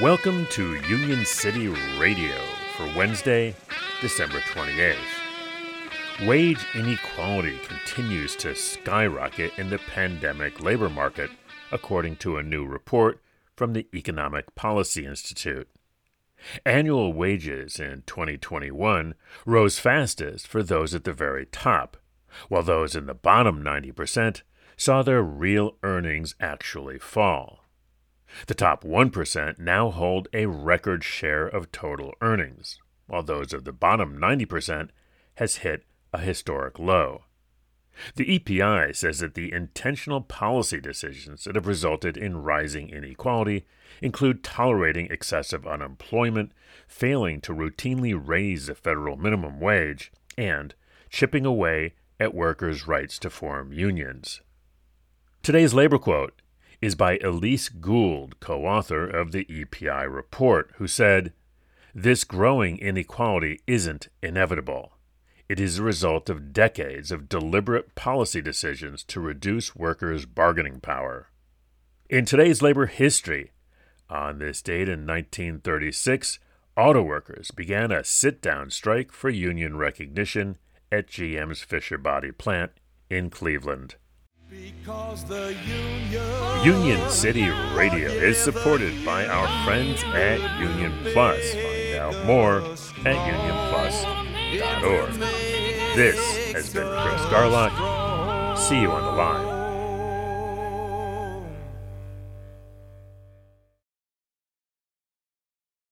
Welcome to Union City Radio for Wednesday, December 28th. Wage inequality continues to skyrocket in the pandemic labor market, according to a new report from the Economic Policy Institute. Annual wages in 2021 rose fastest for those at the very top, while those in the bottom 90% saw their real earnings actually fall. The top 1% now hold a record share of total earnings, while those of the bottom 90% has hit a historic low. The EPI says that the intentional policy decisions that have resulted in rising inequality include tolerating excessive unemployment, failing to routinely raise the federal minimum wage, and chipping away at workers' rights to form unions. Today's labor quote is by Elise Gould, co author of the EPI report, who said, This growing inequality isn't inevitable. It is the result of decades of deliberate policy decisions to reduce workers' bargaining power. In today's labor history, on this date in 1936, auto workers began a sit down strike for union recognition at GM's Fisher Body plant in Cleveland. Union City Radio is supported by our friends at Union Plus. Find out more at unionplus.org. This has been Chris Garlock. See you on the line.